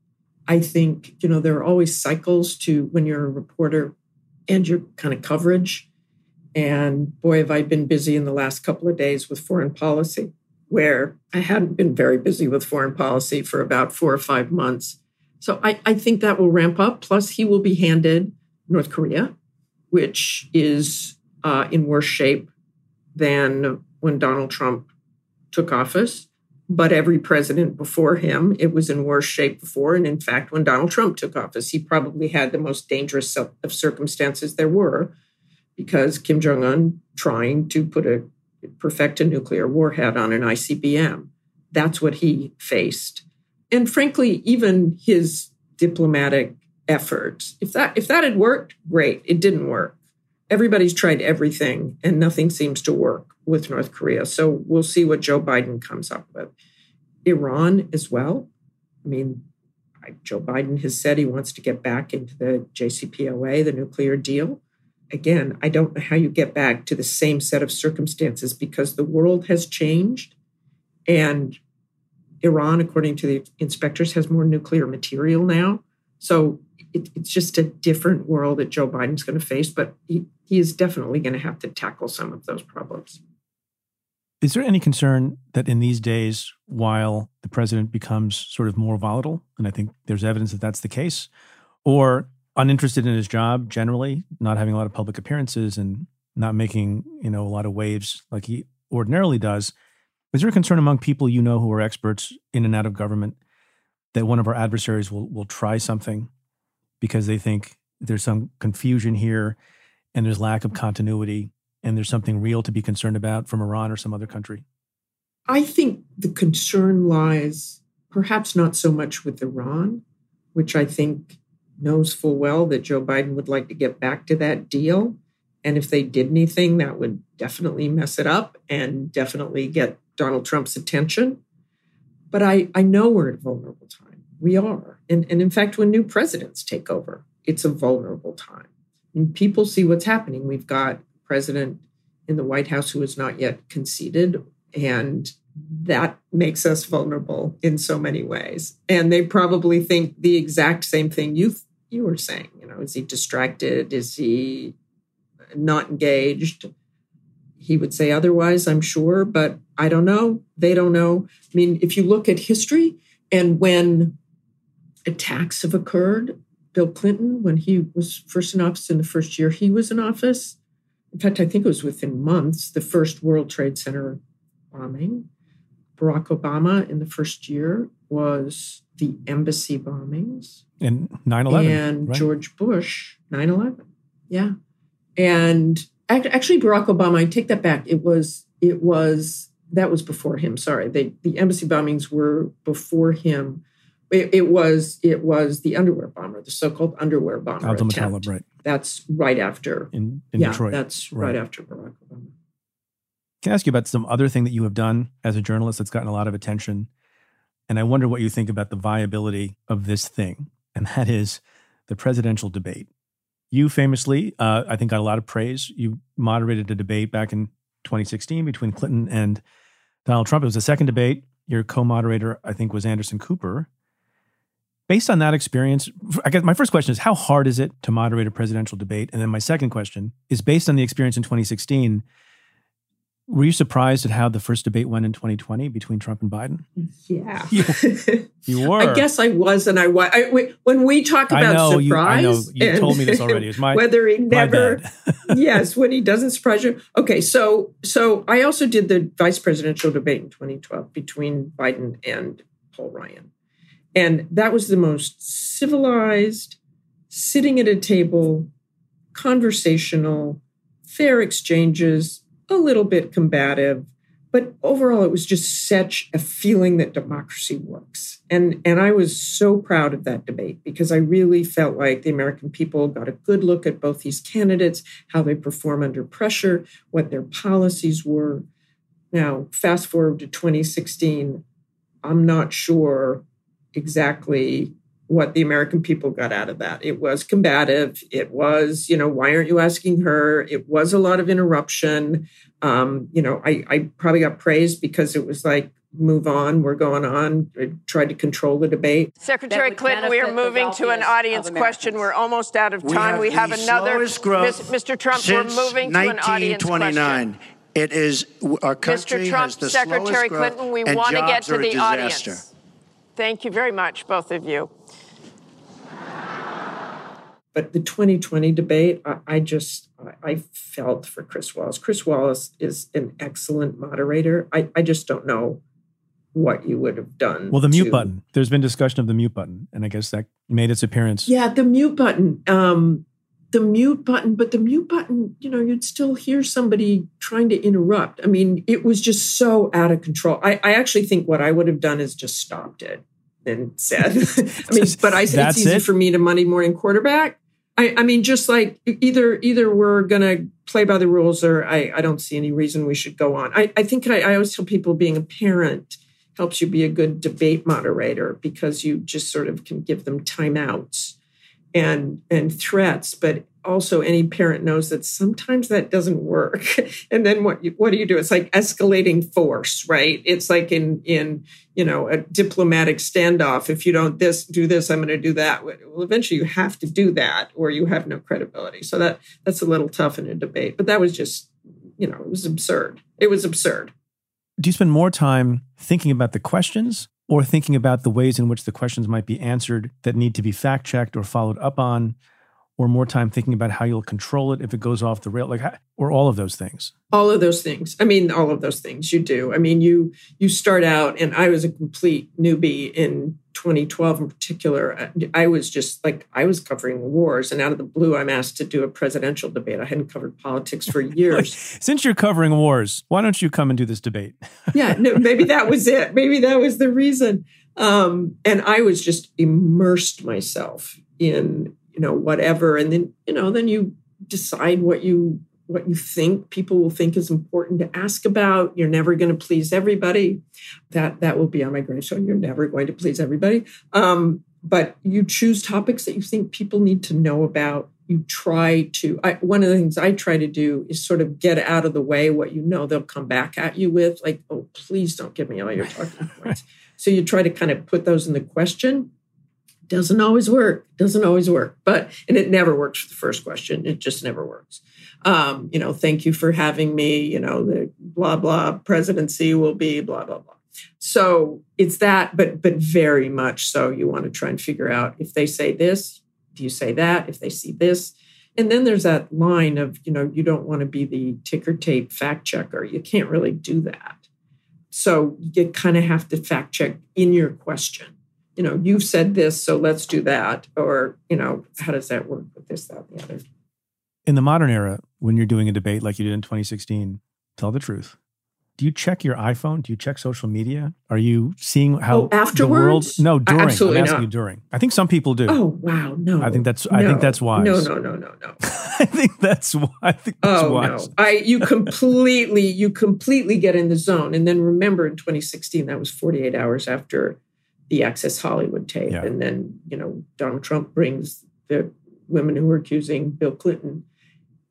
I think, you know, there are always cycles to when you're a reporter and your kind of coverage. And boy, have I been busy in the last couple of days with foreign policy, where I hadn't been very busy with foreign policy for about four or five months. So I, I think that will ramp up. Plus, he will be handed North Korea, which is uh, in worse shape than when Donald Trump took office but every president before him, it was in worse shape before. And in fact, when Donald Trump took office, he probably had the most dangerous of circumstances there were because Kim Jong un trying to put a perfect a nuclear warhead on an ICBM. That's what he faced. And frankly, even his diplomatic efforts, if that if that had worked, great. It didn't work. Everybody's tried everything and nothing seems to work with North Korea. So we'll see what Joe Biden comes up with. Iran as well. I mean, Joe Biden has said he wants to get back into the JCPOA, the nuclear deal. Again, I don't know how you get back to the same set of circumstances because the world has changed. And Iran, according to the inspectors, has more nuclear material now. So it, it's just a different world that Joe Biden's going to face, but he, he is definitely going to have to tackle some of those problems. Is there any concern that in these days, while the president becomes sort of more volatile, and I think there's evidence that that's the case, or uninterested in his job generally, not having a lot of public appearances and not making, you know, a lot of waves like he ordinarily does, is there a concern among people you know who are experts in and out of government that one of our adversaries will will try something because they think there's some confusion here and there's lack of continuity and there's something real to be concerned about from Iran or some other country? I think the concern lies perhaps not so much with Iran, which I think knows full well that Joe Biden would like to get back to that deal. And if they did anything, that would definitely mess it up and definitely get Donald Trump's attention. But I, I know we're at a vulnerable time. We are. And, and in fact, when new presidents take over, it's a vulnerable time. And people see what's happening. We've got president in the White House who is not yet conceded. And that makes us vulnerable in so many ways. And they probably think the exact same thing you you were saying. You know, is he distracted? Is he not engaged? He would say otherwise, I'm sure, but I don't know. They don't know. I mean, if you look at history and when attacks have occurred, Bill Clinton, when he was first in office in the first year he was in office, in fact, I think it was within months, the first World Trade Center bombing. Barack Obama in the first year was the embassy bombings. And 9 11. And right? George Bush, 9 11. Yeah. And actually, Barack Obama, I take that back. It was, it was, that was before him. Sorry. They, the embassy bombings were before him. It, it, was, it was the underwear bomber, the so called underwear bomber. Abdulmutallab, right. That's right after. In, in yeah, Detroit. that's right. right after Barack Obama. Can I ask you about some other thing that you have done as a journalist that's gotten a lot of attention? And I wonder what you think about the viability of this thing, and that is the presidential debate. You famously, uh, I think, got a lot of praise. You moderated a debate back in 2016 between Clinton and Donald Trump. It was the second debate. Your co moderator, I think, was Anderson Cooper. Based on that experience, I guess my first question is how hard is it to moderate a presidential debate? And then my second question is based on the experience in 2016, were you surprised at how the first debate went in 2020 between Trump and Biden? Yeah, you, you were. I guess I was, and I was. I, when we talk about I know, surprise, you, I know you told me this already. It's my whether he never. yes, when he doesn't surprise you. Okay, so so I also did the vice presidential debate in 2012 between Biden and Paul Ryan, and that was the most civilized, sitting at a table, conversational, fair exchanges a little bit combative, but overall it was just such a feeling that democracy works. And and I was so proud of that debate because I really felt like the American people got a good look at both these candidates, how they perform under pressure, what their policies were. Now, fast forward to 2016, I'm not sure exactly what the American people got out of that. It was combative. It was, you know, why aren't you asking her? It was a lot of interruption. Um, you know, I, I probably got praised because it was like, move on, we're going on. I tried to control the debate. Secretary Clinton, we are moving to an audience question. We're almost out of time. We have, we have another. Mr. Trump, we're moving to an audience question. It is our country Mr. Trump, has the Secretary slowest Clinton, we want to get to the disaster. audience. Thank you very much, both of you. But the 2020 debate, I, I just I felt for Chris Wallace. Chris Wallace is an excellent moderator. I, I just don't know what you would have done. Well, the mute to, button. There's been discussion of the mute button, and I guess that made its appearance. Yeah, the mute button. Um, the mute button, but the mute button, you know, you'd still hear somebody trying to interrupt. I mean, it was just so out of control. I, I actually think what I would have done is just stopped it and said, I mean, but I said it's easy it? for me to Monday morning quarterback. I, I mean, just like either either we're to play by the rules, or I, I don't see any reason we should go on. I, I think I, I always tell people being a parent helps you be a good debate moderator because you just sort of can give them timeouts and and threats but also any parent knows that sometimes that doesn't work. And then what you, what do you do? It's like escalating force right? It's like in in you know a diplomatic standoff. If you don't this do this i'm going to do that. Well eventually you have to do that or you have no credibility. So that that's a little tough in a debate but that was just you know it was absurd. It was absurd. Do you spend more time thinking about the questions or thinking about the ways in which the questions might be answered that need to be fact checked or followed up on, or more time thinking about how you'll control it if it goes off the rail, like or all of those things. All of those things. I mean, all of those things you do. I mean, you you start out, and I was a complete newbie in 2012 in particular. I was just like I was covering wars, and out of the blue, I'm asked to do a presidential debate. I hadn't covered politics for years. Since you're covering wars, why don't you come and do this debate? yeah, no, maybe that was it. Maybe that was the reason. Um, and I was just immersed myself in you know whatever, and then you know then you decide what you what you think people will think is important to ask about. You're never going to please everybody. That that will be on my gravestone. You're never going to please everybody. Um, but you choose topics that you think people need to know about. You try to. I, one of the things I try to do is sort of get out of the way what you know they'll come back at you with, like, "Oh, please don't give me all your talking points." so you try to kind of put those in the question doesn't always work doesn't always work but and it never works for the first question it just never works um, you know, thank you for having me, you know, the blah, blah presidency will be blah, blah, blah. So it's that, but, but very much so you want to try and figure out if they say this, do you say that? If they see this, and then there's that line of, you know, you don't want to be the ticker tape fact checker. You can't really do that. So you kind of have to fact check in your question. You know, you've said this, so let's do that. Or, you know, how does that work with this, that, and the other? In the modern era, when you're doing a debate like you did in 2016, tell the truth. do you check your iPhone? Do you check social media? Are you seeing how oh, afterwards? The world, no, during. Absolutely I'm asking not. you during. I think some people do. Oh wow, no. I think that's. I think that's wise. No, no, no, no, no. I think that's why. I think that's Oh wise. no! I you completely you completely get in the zone, and then remember in 2016 that was 48 hours after the Access Hollywood tape, Yeah. and then you know Donald Trump brings the women who were accusing Bill Clinton,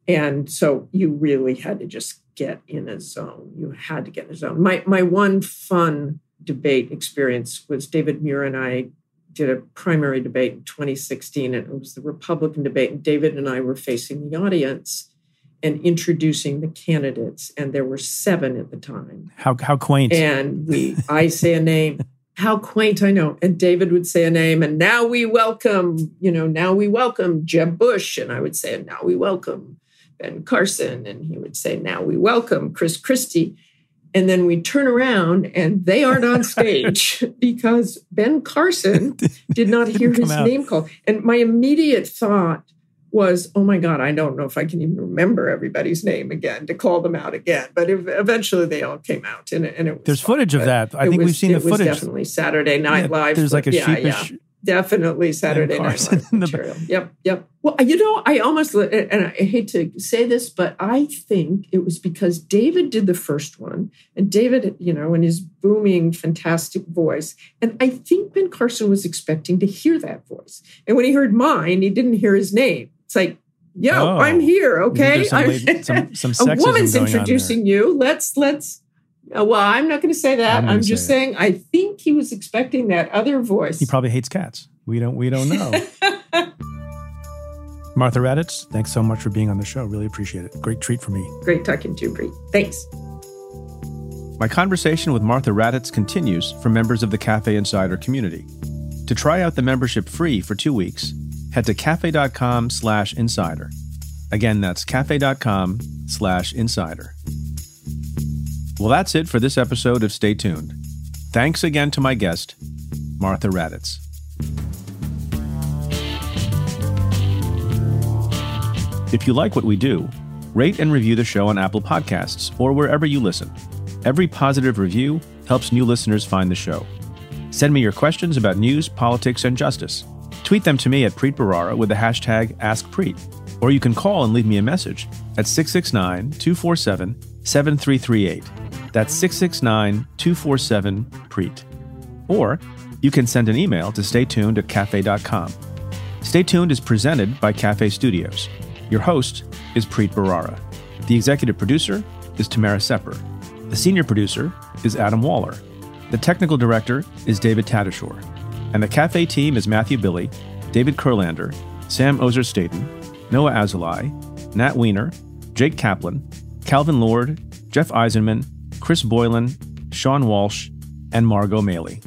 and so you really had to just get in a zone. You had to get in a zone. My my one fun debate experience was David Muir and I did a primary debate in 2016, and it was the Republican debate. And David and I were facing the audience and introducing the candidates, and there were seven at the time. How how quaint. And we, I say a name. How quaint, I know. And David would say a name, and now we welcome, you know, now we welcome Jeb Bush, and I would say, and now we welcome Ben Carson, and he would say, now we welcome Chris Christie. And then we turn around and they aren't on stage because Ben Carson did not hear his out. name called. And my immediate thought was, oh my God, I don't know if I can even remember everybody's mm. name again to call them out again. But ev- eventually they all came out and, it- and it was There's fun. footage of that. I think we've was- seen the it was footage. definitely Saturday Night Yeah, Live. There's like a yeah, sheepish. yeah. Definitely Saturday Night Live material. Yep, yep. Well, you know, I almost, and I hate to say this, but I think it was because David did the first one, and David, you know, in his booming, fantastic voice, and I think Ben Carson was expecting to hear that voice, and when he heard mine, he didn't hear his name. It's like, yo, Oh. I'm here, okay? Some I'm- some- some a woman's going on there. introducing you. Let's let's. uh, well, I'm not going to say that. I'm I'm, just say saying. I think he was expecting that other voice. He probably hates cats. We don't. We don't know. Martha Raddatz, thanks so much for being on the show. Really appreciate it. Great treat for me. Great talking to you, Preet. Thanks. My conversation with Martha Raddatz continues for members of the Cafe Insider community. To try out the membership free for two weeks, head to cafe.com slash insider. Again, that's cafe.com slash insider. Well, that's it for this episode of Stay Tuned. Thanks again to my guest, Martha Raddatz. If you like what we do, rate and review the show on Apple Podcasts or wherever you listen. Every positive review helps new listeners find the show. Send me your questions about news, politics, and justice. Tweet them to me at Preet Bharara with the hashtag AskPreet. Or you can call and leave me a message at 669 247 7338. That's 669 247 Preet. Or you can send an email to staytuned at cafe.com. Stay Tuned is presented by Cafe Studios. Your host is Preet Bharara. The executive producer is Tamara Sepper. The senior producer is Adam Waller. The technical director is David Tatasciore. And the cafe team is Matthew Billy, David Kurlander, Sam Ozer Staten, Noah Azulai, Nat Weiner, Jake Kaplan, Calvin Lord, Jeff Eisenman, Chris Boylan, Sean Walsh, and Margot Maley.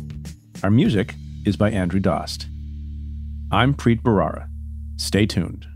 Our music is by Andrew Dost. I'm Preet Bharara. Stay tuned.